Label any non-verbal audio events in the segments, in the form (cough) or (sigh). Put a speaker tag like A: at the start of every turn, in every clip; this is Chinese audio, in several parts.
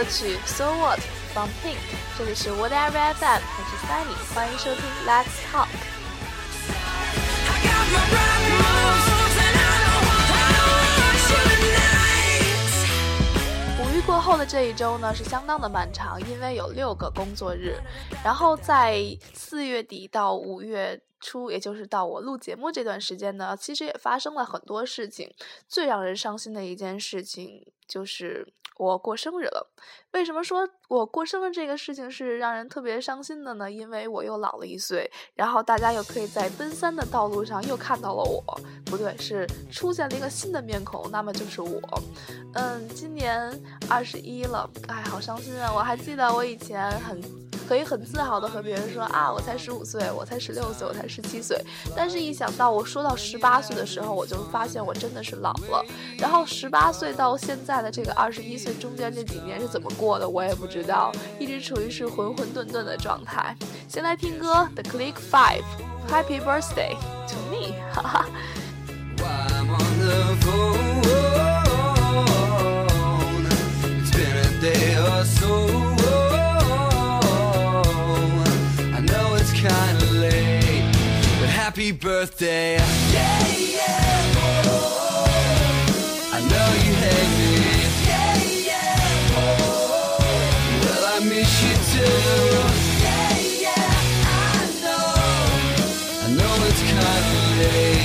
A: 歌曲《So What》from Pink，这里是 Whatever FM，我是 Sunny，欢迎收听 Let's Talk。五一过后的这一周呢是相当的漫长，因为有六个工作日。然后在四月底到五月初，也就是到我录节目这段时间呢，其实也发生了很多事情。最让人伤心的一件事情就是我过生日了。为什么说我过生日这个事情是让人特别伤心的呢？因为我又老了一岁，然后大家又可以在奔三的道路上又看到了我，不对，是出现了一个新的面孔，那么就是我。嗯，今年二十一了，哎，好伤心啊！我还记得我以前很可以很自豪的和别人说啊，我才十五岁，我才十六岁，我才十七岁。但是，一想到我说到十八岁的时候，我就发现我真的是老了。然后，十八岁到现在的这个二十一岁中间这几年是怎么过的，我也不知道，一直处于是浑浑沌沌的状态。先来听歌，The Click Five，Happy Birthday to me，哈 (laughs) 哈。
B: Day or so. Happy birthday. Yeah, yeah. I know you hate me. Yeah, yeah. Well, I miss you too. Yeah, yeah. I know. I know it's kinda late,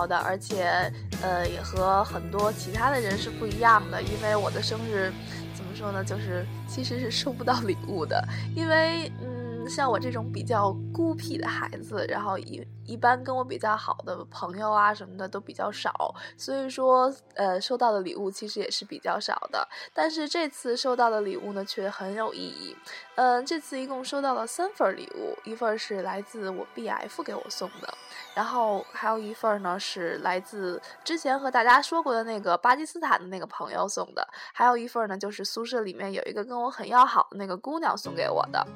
A: 好的，而且呃，也和很多其他的人是不一样的，因为我的生日怎么说呢，就是其实是收不到礼物的，因为嗯，像我这种比较孤僻的孩子，然后一一般跟我比较好的朋友啊什么的都比较少，所以说呃，收到的礼物其实也是比较少的。但是这次收到的礼物呢，却很有意义。嗯，这次一共收到了三份礼物，一份是来自我 BF 给我送的，然后还有一份呢是来自之前和大家说过的那个巴基斯坦的那个朋友送的，还有一份呢就是宿舍里面有一个跟我很要好的那个姑娘送给我的。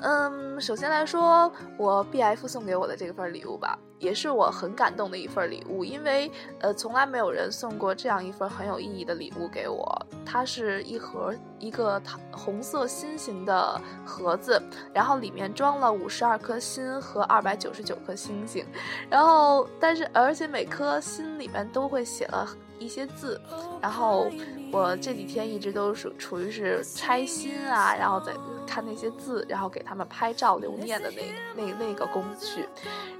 A: 嗯，首先来说我 BF 送给我的这份礼物吧，也是我很感动的一份礼物，因为呃从来没有人送过这样一份很有意义的礼物给我。它是一盒一个糖红色心形的盒子，然后里面装了五十二颗心和二百九十九颗星星，然后但是而且每颗心里面都会写了一些字，然后我这几天一直都属处于是拆心啊，然后再看那些字，然后给他们拍照留念的那那那个工序。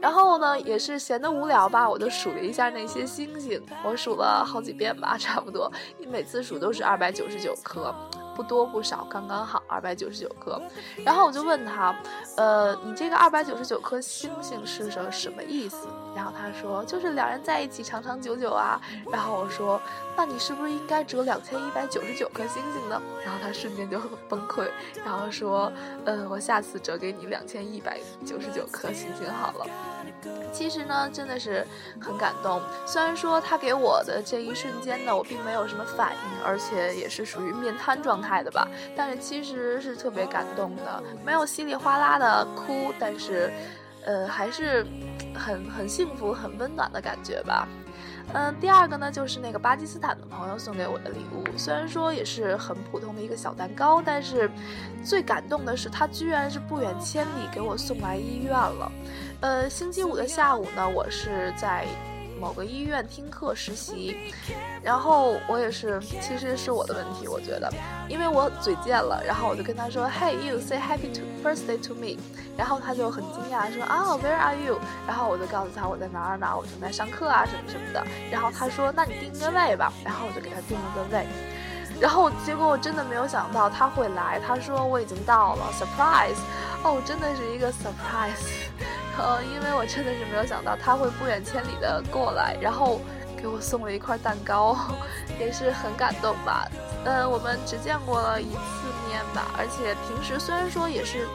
A: 然后呢，也是闲得无聊吧，我就数了一下那些星星，我数了好几遍吧，(laughs) 差不多，每次数都是二百九十九颗。不多不少，刚刚好，二百九十九颗。然后我就问他，呃，你这个二百九十九颗星星是什什么意思？然后他说，就是两人在一起长长久久啊。然后我说，那你是不是应该折两千一百九十九颗星星呢？然后他瞬间就很崩溃，然后说，呃，我下次折给你两千一百九十九颗星星好了。其实呢，真的是很感动。虽然说他给我的这一瞬间呢，我并没有什么反应，而且也是属于面瘫状态的吧，但是其实是特别感动的，没有稀里哗啦的哭，但是，呃，还是很很幸福、很温暖的感觉吧。嗯，第二个呢，就是那个巴基斯坦的朋友送给我的礼物，虽然说也是很普通的一个小蛋糕，但是最感动的是他居然是不远千里给我送来医院了。呃，星期五的下午呢，我是在某个医院听课实习，然后我也是，其实是我的问题，我觉得，因为我嘴贱了，然后我就跟他说，Hey you say happy to birthday to me，然后他就很惊讶说啊、Where are you？然后我就告诉他我在哪儿哪儿，我正在上课啊什么什么的，然后他说那你定个位吧，然后我就给他定了个位。然后结果我真的没有想到他会来，他说我已经到了，surprise，哦，真的是一个 surprise，呃，因为我真的是没有想到他会不远千里的过来，然后给我送了一块蛋糕，(laughs) 也是很感动吧。呃，我们只见过了一次面吧，而且平时虽然说也是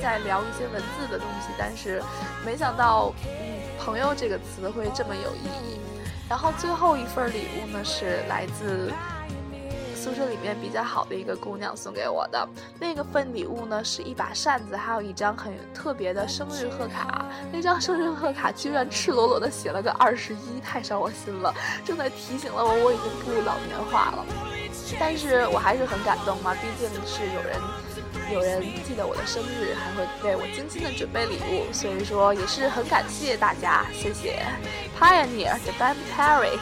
A: 在聊一些文字的东西，但是没想到，嗯，朋友这个词会这么有意义。然后最后一份礼物呢，是来自。宿舍里面比较好的一个姑娘送给我的那个份礼物呢，是一把扇子，还有一张很特别的生日贺卡。那张生日贺卡居然赤裸裸的写了个二十一，太伤我心了，正在提醒了我我已经步入老年化了。但是我还是很感动嘛，毕竟是有人有人记得我的生日，还会为我精心的准备礼物，所以说也是很感谢大家，谢谢 Pioneer 的 Ben Perry。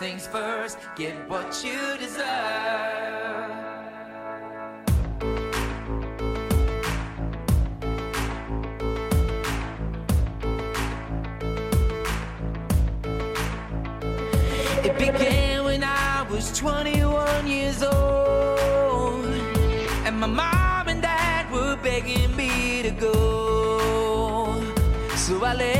C: Things first, get what you deserve. It began when I was 21 years old, and my mom and dad were begging me to go. So I left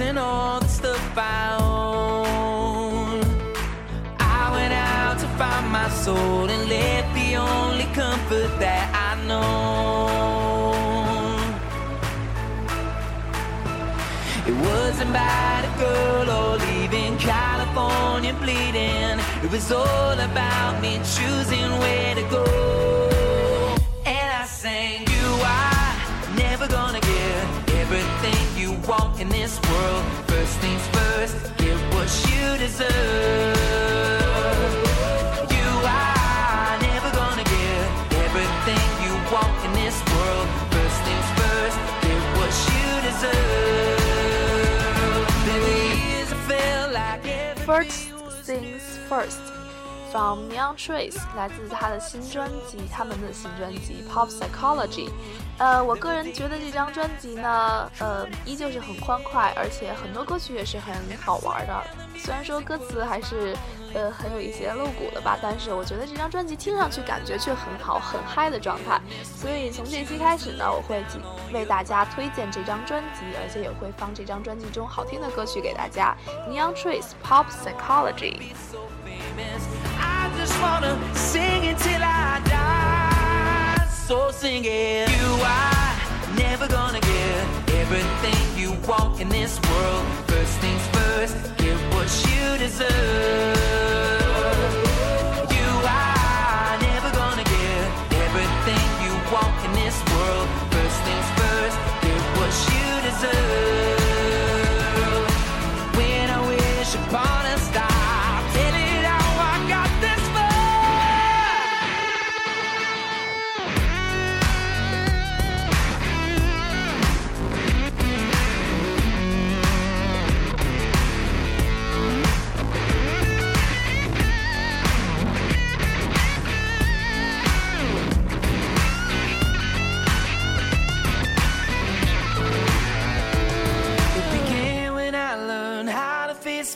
C: and all the stuff I own. I went out to find my soul and left the only comfort that I know. It wasn't about a girl or leaving California bleeding. It was all about me choosing where to go. want in this world. First things first, get what you deserve. You are never gonna get everything you want in this world. First things first, get what you deserve. There were years I felt like every
A: First Things First from Neon Trace 来自他的新专辑，他们的新专辑 Pop Psychology。 呃，我个人觉得这张专辑呢，呃，依旧是很欢快，而且很多歌曲也是很好玩的。虽然说歌词还是呃很有一些露骨的吧，但是我觉得这张专辑听上去感觉却很好，很嗨的状态。所以从这期开始呢，我会为大家推荐这张专辑，而且也会放这张专辑中好听的歌曲给大家。Neon Trees Pop Psychology。
C: I just. So sing it. You are never gonna get everything you want in this world. First things first, get what you deserve. You are never gonna get everything you want in this world. First things first, get what you deserve.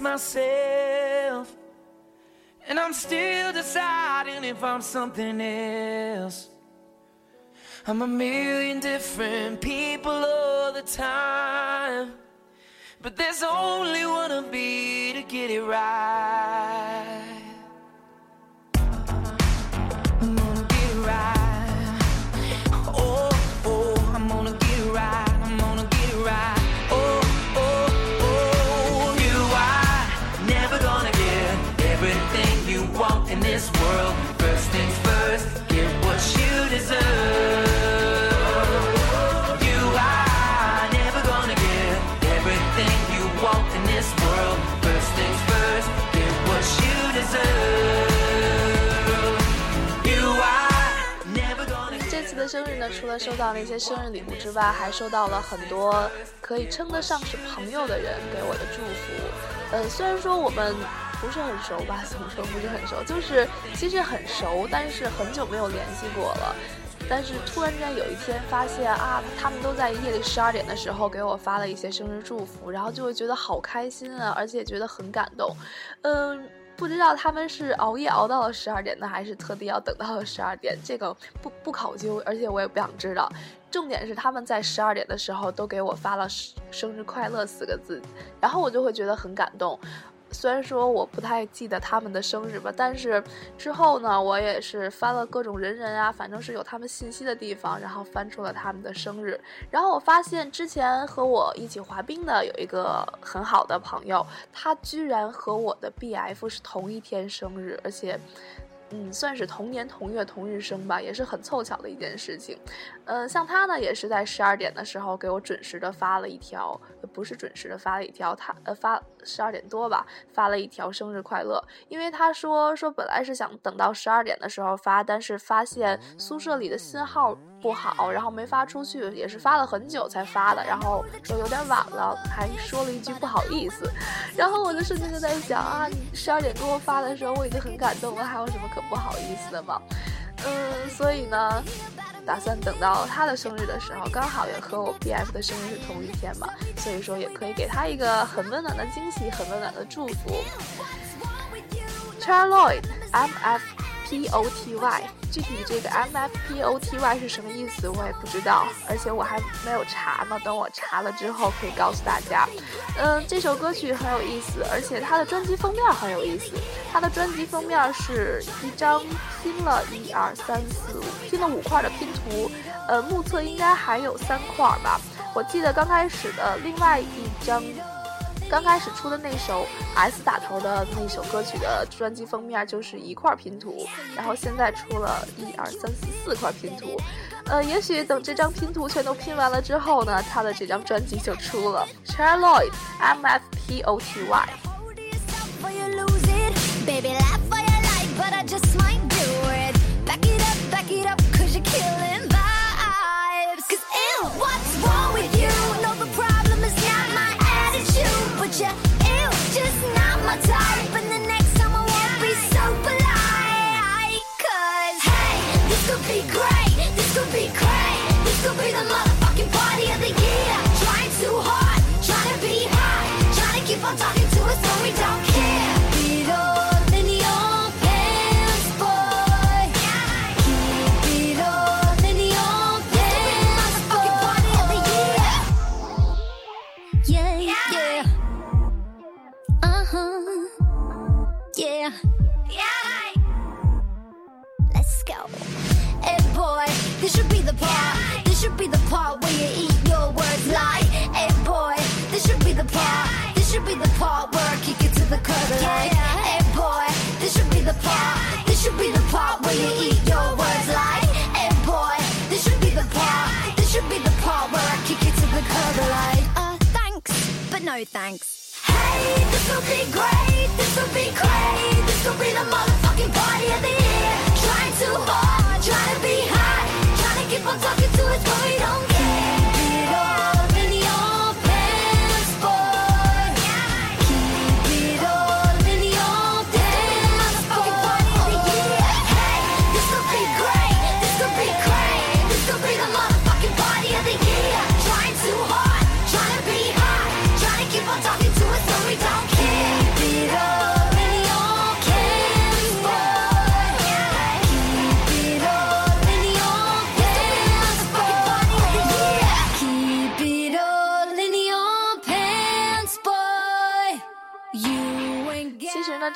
C: Myself. And I'm still deciding if I'm something else. I'm a million different people all the time. But there's only one of me to get it right.
A: 生日呢，除了收到那些生日礼物之外，还收到了很多可以称得上是朋友的人给我的祝福。呃，虽然说我们不是很熟吧，(laughs) 怎么说不是很熟，就是其实很熟，但是很久没有联系过了。但是突然间有一天发现啊，他们都在夜里十二点的时候给我发了一些生日祝福，然后就会觉得好开心啊，而且觉得很感动。嗯，不知道他们是熬夜熬到了十二点呢，还是特地要等到了十二点，这个不不考究，而且我也不想知道。重点是他们在十二点的时候都给我发了生生日快乐四个字，然后我就会觉得很感动。虽然说我不太记得他们的生日吧，但是之后呢，我也是翻了各种人人啊，反正是有他们信息的地方，然后翻出了他们的生日。然后我发现之前和我一起滑冰的有一个很好的朋友，他居然和我的 BF 是同一天生日，而且嗯，算是同年同月同日生吧，也是很凑巧的一件事情。嗯，像他呢，也是在十二点的时候给我准时的发了一条，不是准时的发了一条，他呃发十二点多吧，发了一条生日快乐。因为他说说本来是想等到十二点的时候发，但是发现宿舍里的信号不好，然后没发出去，也是发了很久才发的，然后说有点晚了，还说了一句不好意思。然后我的瞬间就在想啊，你十二点给我发的时候我已经很感动了，还有什么可不好意思的吗？嗯，所以呢，打算等到他的生日的时候，刚好也和我 BF 的生日是同一天嘛，所以说也可以给他一个很温暖的惊喜，很温暖的祝福。Char Lloyd，M F P O T Y，具体这个 M F P O T Y 是什么意思我也不知道，而且我还没有查呢。等我查了之后可以告诉大家。嗯，这首歌曲很有意思，而且它的专辑封面很有意思。它的专辑封面是一张拼了一二三四五拼了五块的拼图，呃，目测应该还有三块吧。我记得刚开始的另外一张。刚开始出的那首 S 打头的那首歌曲的专辑封面就是一块拼图，然后现在出了一二三四四块拼图，呃，也许等这张拼图全都拼完了之后呢，他的这张专辑就出了。Charlotte M F P O T Y。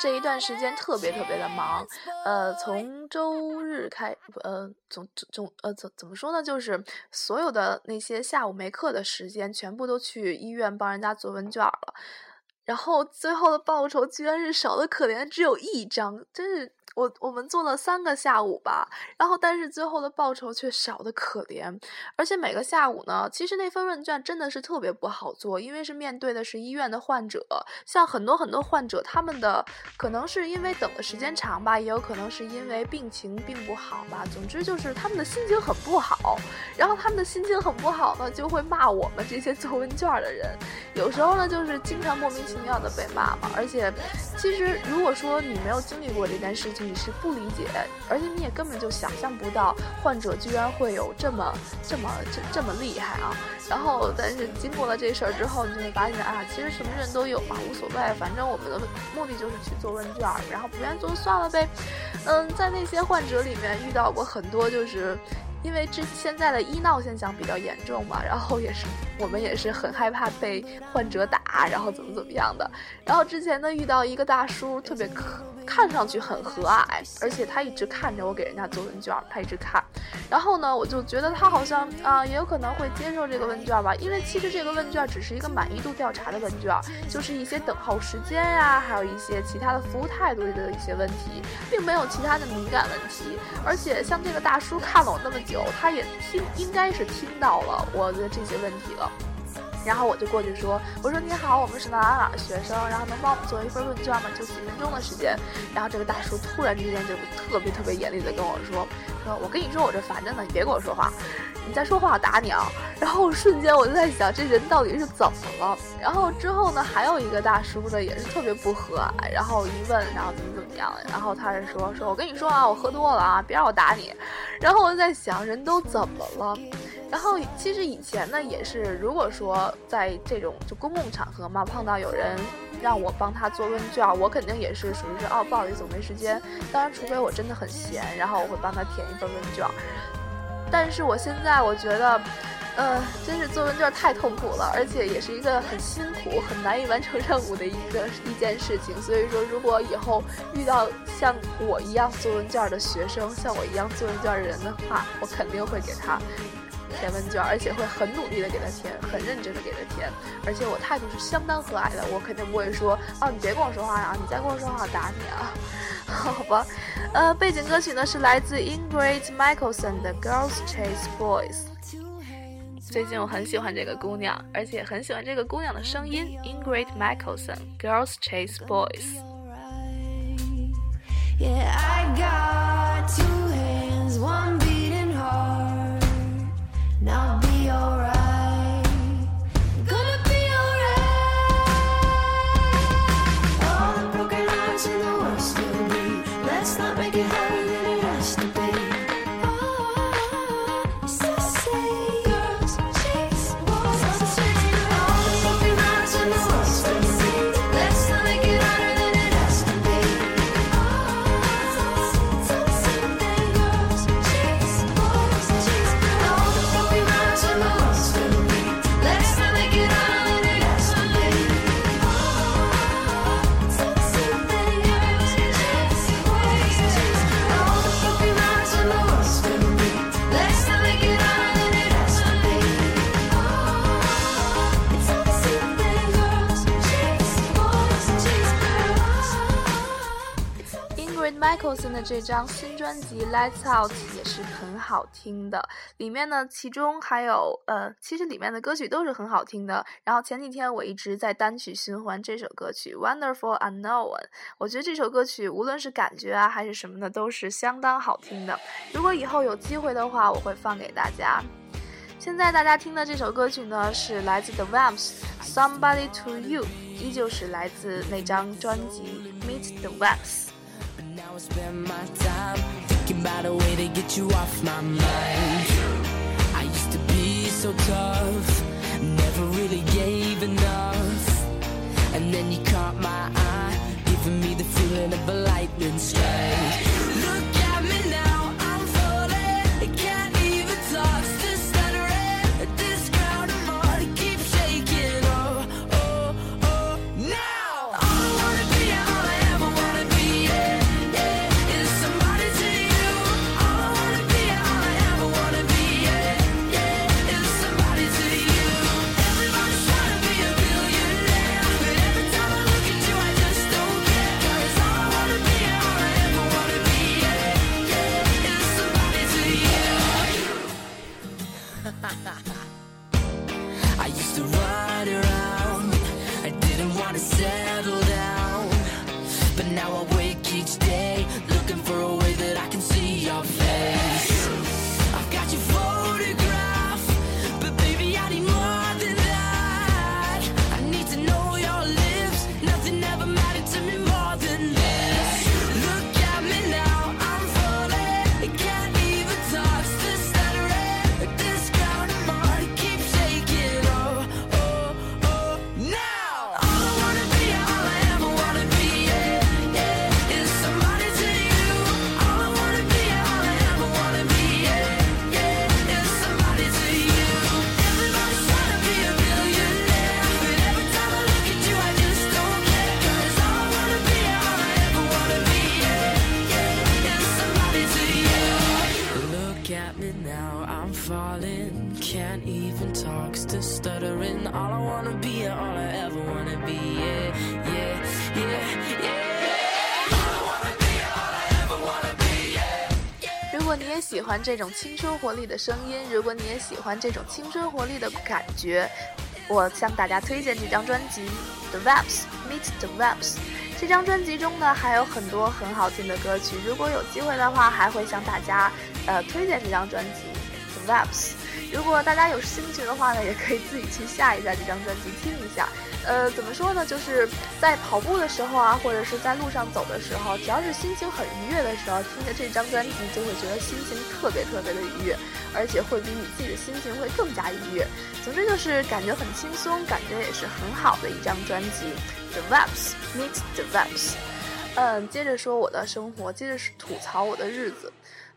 A: 这一段时间特别特别的忙，呃，从周日开，呃，总总总呃怎怎么说呢？就是所有的那些下午没课的时间，全部都去医院帮人家做问卷了，然后最后的报酬居然是少的可怜，只有一张，真是。我我们做了三个下午吧，然后但是最后的报酬却少的可怜，而且每个下午呢，其实那份问卷真的是特别不好做，因为是面对的是医院的患者，像很多很多患者，他们的可能是因为等的时间长吧，也有可能是因为病情并不好吧，总之就是他们的心情很不好，然后他们的心情很不好呢，就会骂我们这些做问卷的人，有时候呢就是经常莫名其妙的被骂嘛，而且其实如果说你没有经历过这件事情，你是不理解，而且你也根本就想象不到患者居然会有这么这么这这么厉害啊！然后，但是经过了这事儿之后，你就会发现啊，其实什么人都有嘛，无所谓，反正我们的目的就是去做问卷，然后不愿做算了呗。嗯，在那些患者里面遇到过很多就是。因为这现在的医闹现象比较严重嘛，然后也是我们也是很害怕被患者，打，啊然后怎么怎么样的。然后之前呢遇到一个大叔，特别可看上去很和蔼，而且他一直看着我给人家做问卷，他一直看。然后呢，我就觉得他好像啊、也有可能会接受这个问卷吧，因为其实这个问卷只是一个满意度调查的问卷，就是一些等候时间呀、还有一些其他的服务态度的一些问题，并没有其他的敏感问题。而且像这个大叔看了我那么久，他也听应该是听到了我的这些问题了。然后我就过去说：“我说你好，我们是哪哪哪的学生，然后能帮我们做一份问卷吗？就几分钟的时间。”然后这个大叔突然之间就特别特别严厉的跟我说：“说我跟你说，我这烦着呢，你别跟我说话，你再说话我打你啊！”然后瞬间我就在想，这人到底是怎么了？然后之后呢，还有一个大叔呢，也是特别不和，然后一问，然后怎么怎么样，然后他是说：“说我跟你说啊，我喝多了啊，别让我打你。”然后我就在想，人都怎么了？然后其实以前呢，也是如果说在这种就公共场合嘛，碰到有人让我帮他做问卷，我肯定也是属于是哦，不好意思，我没时间。当然，除非我真的很闲，然后我会帮他填一份问卷。但是我现在我觉得，呃，真是做问卷太痛苦了，而且也是一个很辛苦、很难以完成任务的一个一件事情。所以说，如果以后遇到像我一样做问卷的学生，像我一样做问卷的人的话，我肯定会给他填问卷，而且会很努力的给他填，很认真的给他填。而且我态度是相当和蔼的，我肯定不会说哦，你别跟我说话呀，你再跟我说话我打你啊。好吧，呃，背景歌曲呢是来自 Ingrid Michaelson 的《Girls Chase Boys》。最近我很喜欢这个姑娘，而且很喜欢这个姑娘的声音。Ingrid Michaelson，《Girls Chase Boys》。
D: Yeah, I got two hands, one beating heart. Now be alright.
A: 这张新专辑《Lights Out》也是很好听的，里面呢，其中还有呃，其实里面的歌曲都是很好听的。然后前几天我一直在单曲循环这首歌曲《Wonderful Unknown》，我觉得这首歌曲无论是感觉啊还是什么的，都是相当好听的。如果以后有机会的话，我会放给大家。现在大家听的这首歌曲呢，是来自 The Vamps，《Somebody to You》，依旧是来自那张专辑《Meet the Vamps》。
E: Now I spend my time thinking about a way to get you off my mind. I used to be so tough, never really gave enough. And then you caught my eye, giving me the feeling of a lightning strike.
A: 这种青春活力的声音，如果你也喜欢这种青春活力的感觉，我向大家推荐这张专辑《The Vamps Meet the Vamps》。这张专辑中呢还有很多很好听的歌曲，如果有机会的话，还会向大家呃推荐这张专辑《The Vamps》。如果大家有兴趣的话呢，也可以自己去下一下这张专辑听一下。呃，怎么说呢？就是在跑步的时候啊，或者是在路上走的时候，只要是心情很愉悦的时候，听着这张专辑，就会觉得心情特别特别的愉悦，而且会比你自己的心情会更加愉悦。总之就是感觉很轻松，感觉也是很好的一张专辑。The Vamps Meet the Vamps。嗯，接着说我的生活，接着是吐槽我的日子。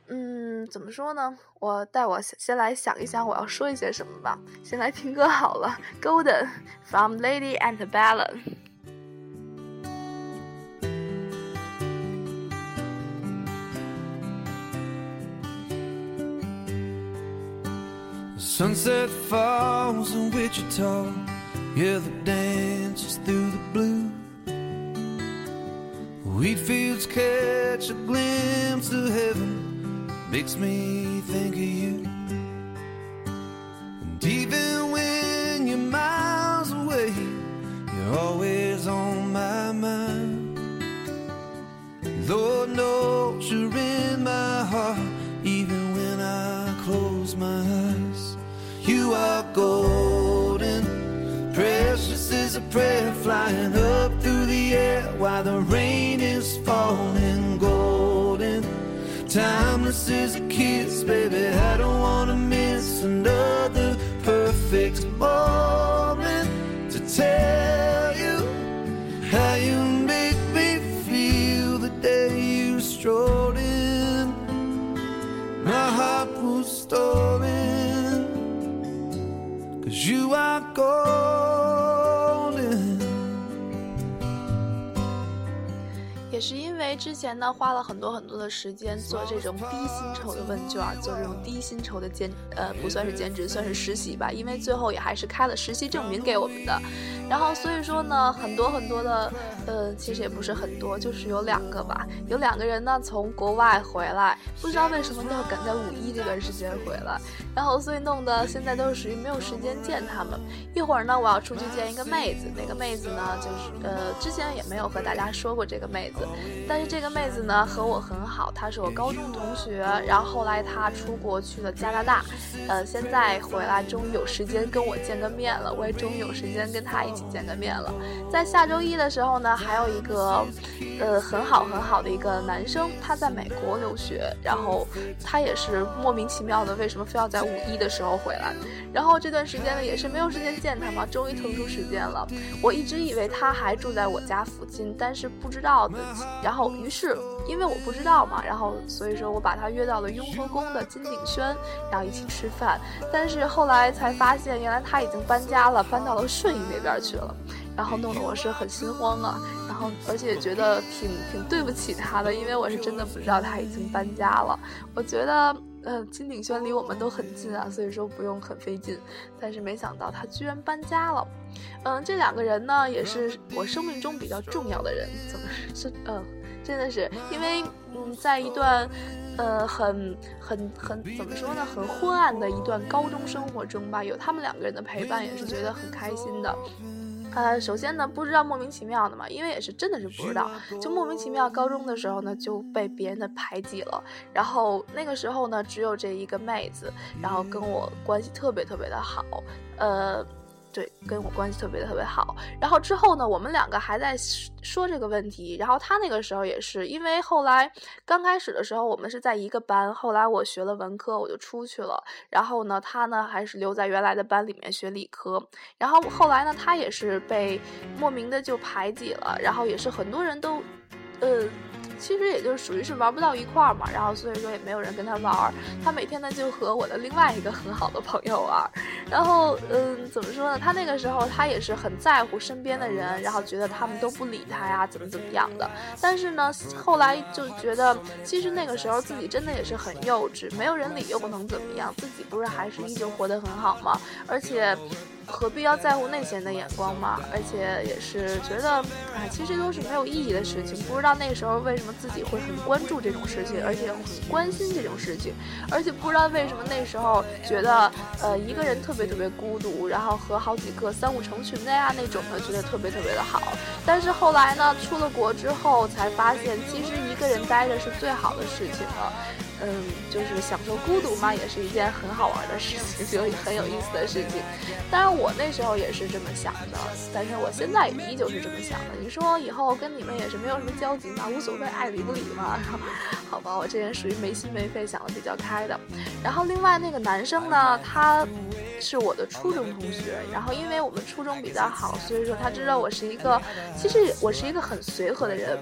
A: 嗯，怎么说呢？我带我先来想一想我要说一些什么吧。先来听歌好了，《Golden》from Lady Antebellum。
F: Sunset falls in Wichita. Yeah, the dances through the blue. Wheat fields catch a glimpse of heaven. Makes me think of you. And even when you're miles away, you're always on my mind. Lord knows you're in my heart, even when I close my eyes. You are golden, precious as a prayer flying up through the air while the rain is falling Timeless as a kiss, baby. I don't wanna miss another perfect moment to tell you how you make me feel the day you strolled in. My heart was stolen. Cause you are golden.
A: 也是因 因为之前呢花了很多很多的时间做这种低薪酬的问卷，做这种低薪酬的兼呃不算是兼职，算是实习吧，因为最后也还是开了实习证明给我们的。然后所以说呢，很多很多的呃，其实也不是很多，就是有两个吧，有两个人呢从国外回来，不知道为什么要赶在五一这段时间回来，然后所以弄得现在都是属于没有时间见他们。一会儿呢，我要出去见一个妹子，那个妹子呢就是呃之前也没有和大家说过这个妹子。但是这个妹子呢和我很好，她是我高中同学，然后后来她出国去了加拿大，呃，现在回来终于有时间跟我见个面了，我也终于有时间跟她一起见个面了。在下周一的时候呢，还有一个呃很好很好的一个男生，他在美国留学，然后他也是莫名其妙的，为什么非要在五一的时候回来？然后这段时间呢也是没有时间见他嘛，终于腾出时间了。我一直以为他还住在我家附近，但是不知道的。然后，于是因为我不知道嘛，然后所以说我把他约到了雍和宫的金鼎轩，然后一起吃饭。但是后来才发现，原来他已经搬家了，搬到了顺义那边去了。然后弄得我是很心慌啊，然后而且也觉得挺挺对不起他的，因为我是真的不知道他已经搬家了。我觉得，呃，金鼎轩离我们都很近啊，所以说不用很费劲。但是没想到他居然搬家了。嗯，这两个人呢，也是我生命中比较重要的人。怎么是？嗯，真的是因为，嗯，在一段，呃，很很很怎么说呢，很昏暗的一段高中生活中吧，有他们两个人的陪伴，也是觉得很开心的。呃，首先呢，不知道莫名其妙的嘛，因为也是真的是不知道，就莫名其妙，高中的时候呢就被别人的排挤了，然后那个时候呢只有这一个妹子，然后跟我关系特别特别的好，呃。对，跟我关系特别特别好。然后之后呢，我们两个还在说这个问题。然后他那个时候也是，因为后来刚开始的时候我们是在一个班，后来我学了文科，我就出去了。然后呢，他呢还是留在原来的班里面学理科。然后后来呢，他也是被莫名的就排挤了。然后也是很多人都，呃。其实也就属于是玩不到一块儿嘛，然后所以说也没有人跟他玩儿。他每天呢就和我的另外一个很好的朋友玩儿，然后嗯，怎么说呢？他那个时候他也是很在乎身边的人，然后觉得他们都不理他呀，怎么怎么样的。但是呢，后来就觉得其实那个时候自己真的也是很幼稚，没有人理又不能怎么样，自己不是还是依旧活得很好吗？而且。何必要在乎那些人的眼光嘛？而且也是觉得，哎，其实都是没有意义的事情。不知道那时候为什么自己会很关注这种事情，而且很关心这种事情，而且不知道为什么那时候觉得，呃，一个人特别特别孤独，然后和好几个三五成群的呀那种的，觉得特别特别的好。但是后来呢，出了国之后才发现，其实一个人待着是最好的事情了。嗯，就是享受孤独嘛，也是一件很好玩的事情，就很有意思的事情。当然，我那时候也是这么想的，但是我现在也依旧是这么想的。你说以后跟你们也是没有什么交集嘛，无所谓，爱理不理嘛。好吧，我这人属于没心没肺，想的比较开的。然后另外那个男生呢，他是我的初中同学，然后因为我们初中比较好，所以说他知道我是一个，其实我是一个很随和的人。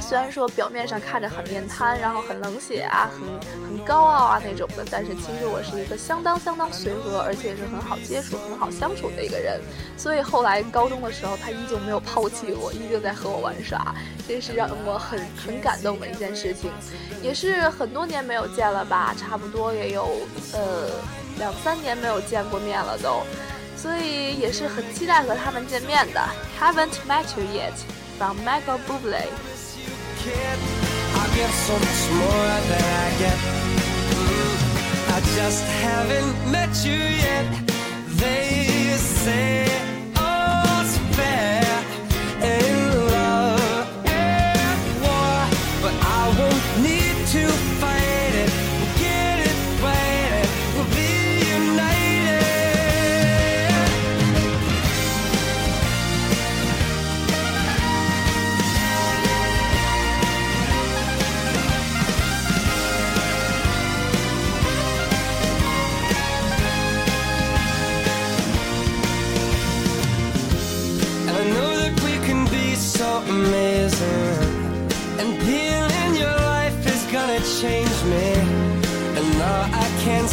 A: 虽然说表面上看着很面瘫，然后很冷血啊，很很高傲啊那种的，但是其实我是一个相当相当随和，而且是很好接触、很好相处的一个人。所以后来高中的时候，他依旧没有抛弃我，依旧在和我玩耍，这是让我很很感动的一件事情。也是很多年没有见了吧，差不多也有呃两三年没有见过面了都，所以也是很期待和他们见面的。Haven't met you yet from Michael Bublé。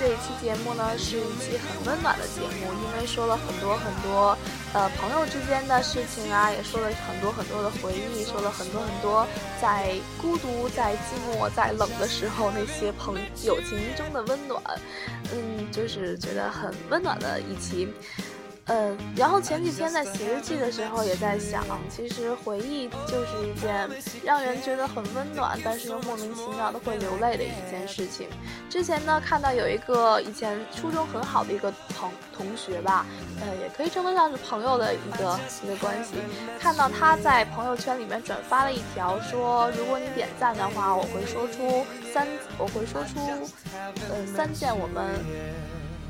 A: 这一期节目呢，是一期很温暖的节目，因为说了很多很多，呃，朋友之间的事情啊，也说了很多很多的回忆，说了很多很多在孤独、在寂寞、在冷的时候那些朋友情中的温暖，嗯，就是觉得很温暖的一期。嗯，然后前几天在写日记的时候也在想，其实回忆就是一件让人觉得很温暖，但是又莫名其妙的会流泪的一件事情。之前呢，看到有一个以前初中很好的一个同同学吧，呃，也可以称得上是朋友的一个一个关系。看到他在朋友圈里面转发了一条说，如果你点赞的话，我会说出三，我会说出，呃，三件我们。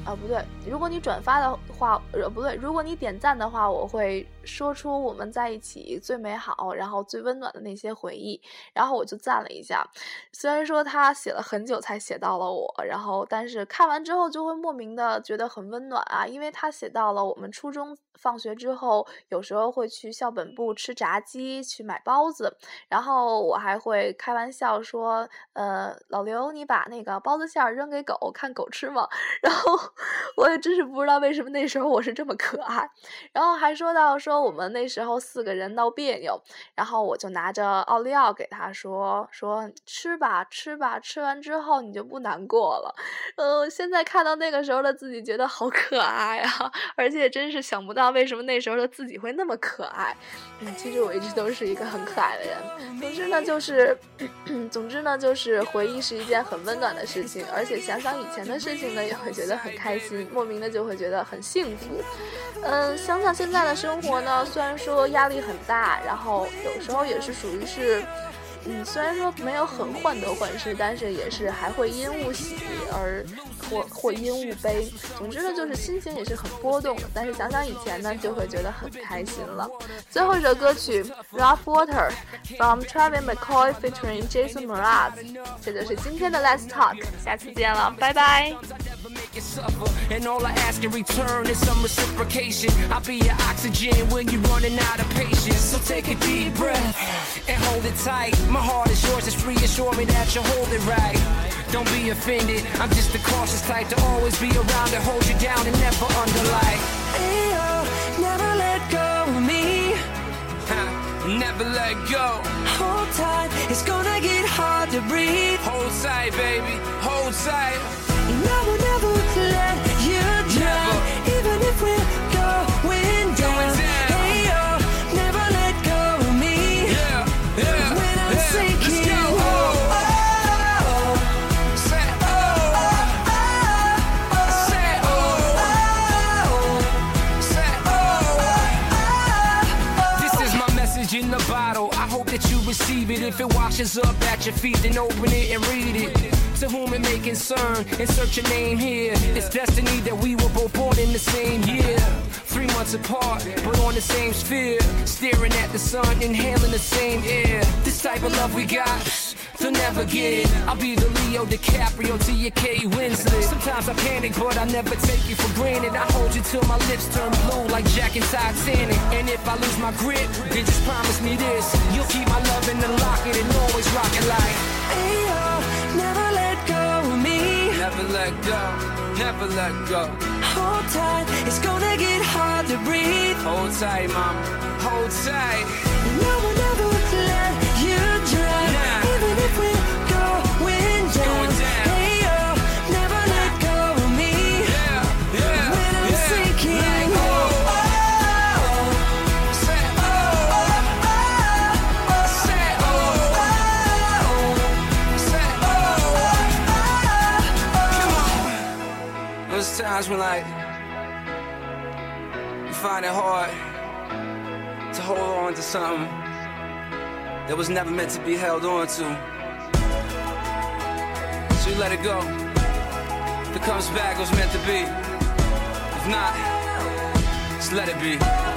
A: 啊，不对，如果你转发的话，呃，不对，如果你点赞的话，我会说出我们在一起最美好，然后最温暖的那些回忆，然后我就赞了一下。虽然说他写了很久才写到了我，然后但是看完之后就会莫名的觉得很温暖啊，因为他写到了我们初中放学之后，有时候会去校本部吃炸鸡，去买包子，然后我还会开玩笑说，呃，老刘，你把那个包子馅儿扔给狗，看狗吃吗？(laughs) 然后我也真是不知道为什么那时候我是这么可爱，然后还说到说我们那时候四个人闹别扭，然后我就拿着奥利奥给他说说吃吧吃吧，吃完之后你就不难过了。呃，现在看到那个时候的自己，觉得好可爱啊，(laughs) 而且真是想不到为什么那时候的自己会那么可爱。嗯，其实我一直都是一个很可爱的人。总之呢，就是，(clears throat) 总之呢，就是回忆是一件很温暖的事情，而且想想以前的事情呢，也会觉得很开心，莫名的就会觉得很幸福。嗯，想想现在的生活呢，虽然说压力很大，然后有时候也是属于是。嗯，虽然说没有很患得患失，但是也是还会因误喜而或或因误悲。总之呢，就是心情也是很波动的。但是想想以前呢，就会觉得很开心了。最后一首歌曲《Rough Water》from Travis McCoy featuring Jason Mraz，这就是今天的 Let's Talk，下次见了，拜拜。
G: never make you suffer. And all I ask in return is some reciprocation. I'll be your oxygen when you're running out of patience. So take a deep breath and hold it tight. My heart is yours, just reassure me that you hold it right. Don't be offended, I'm just the cautious type to always be around to hold you down and never underline. Ayo, never let go of me. Never let go. Hold tight, it's gonna get hard to breathe. Hold tight, baby, hold tight. And I will never Washes up at your feet, then open it and read it. To whom it may concern, insert your name here. It's destiny that we were both born in the same year. Three months apart, but on the same sphere. Staring at the sun, inhaling the same air. This type of love we got. They'll never get it. I'll be the Leo DiCaprio to your Kate Winslet. Sometimes I panic, but I never take you for granted. I hold you till my lips turn blue like Jack and Titanic. And if I lose my grip, then just promise me this. You'll keep my love in the locket and always rock it like. Ayo, never let go of me. Never let go, never let go. Hold tight, it's gonna get hard to breathe. Hold tight, mom, hold tight. I will it hard to hold on to something that was never meant to be held on to. So you let it go. If it comes back, it was meant to be. If not, just let it be.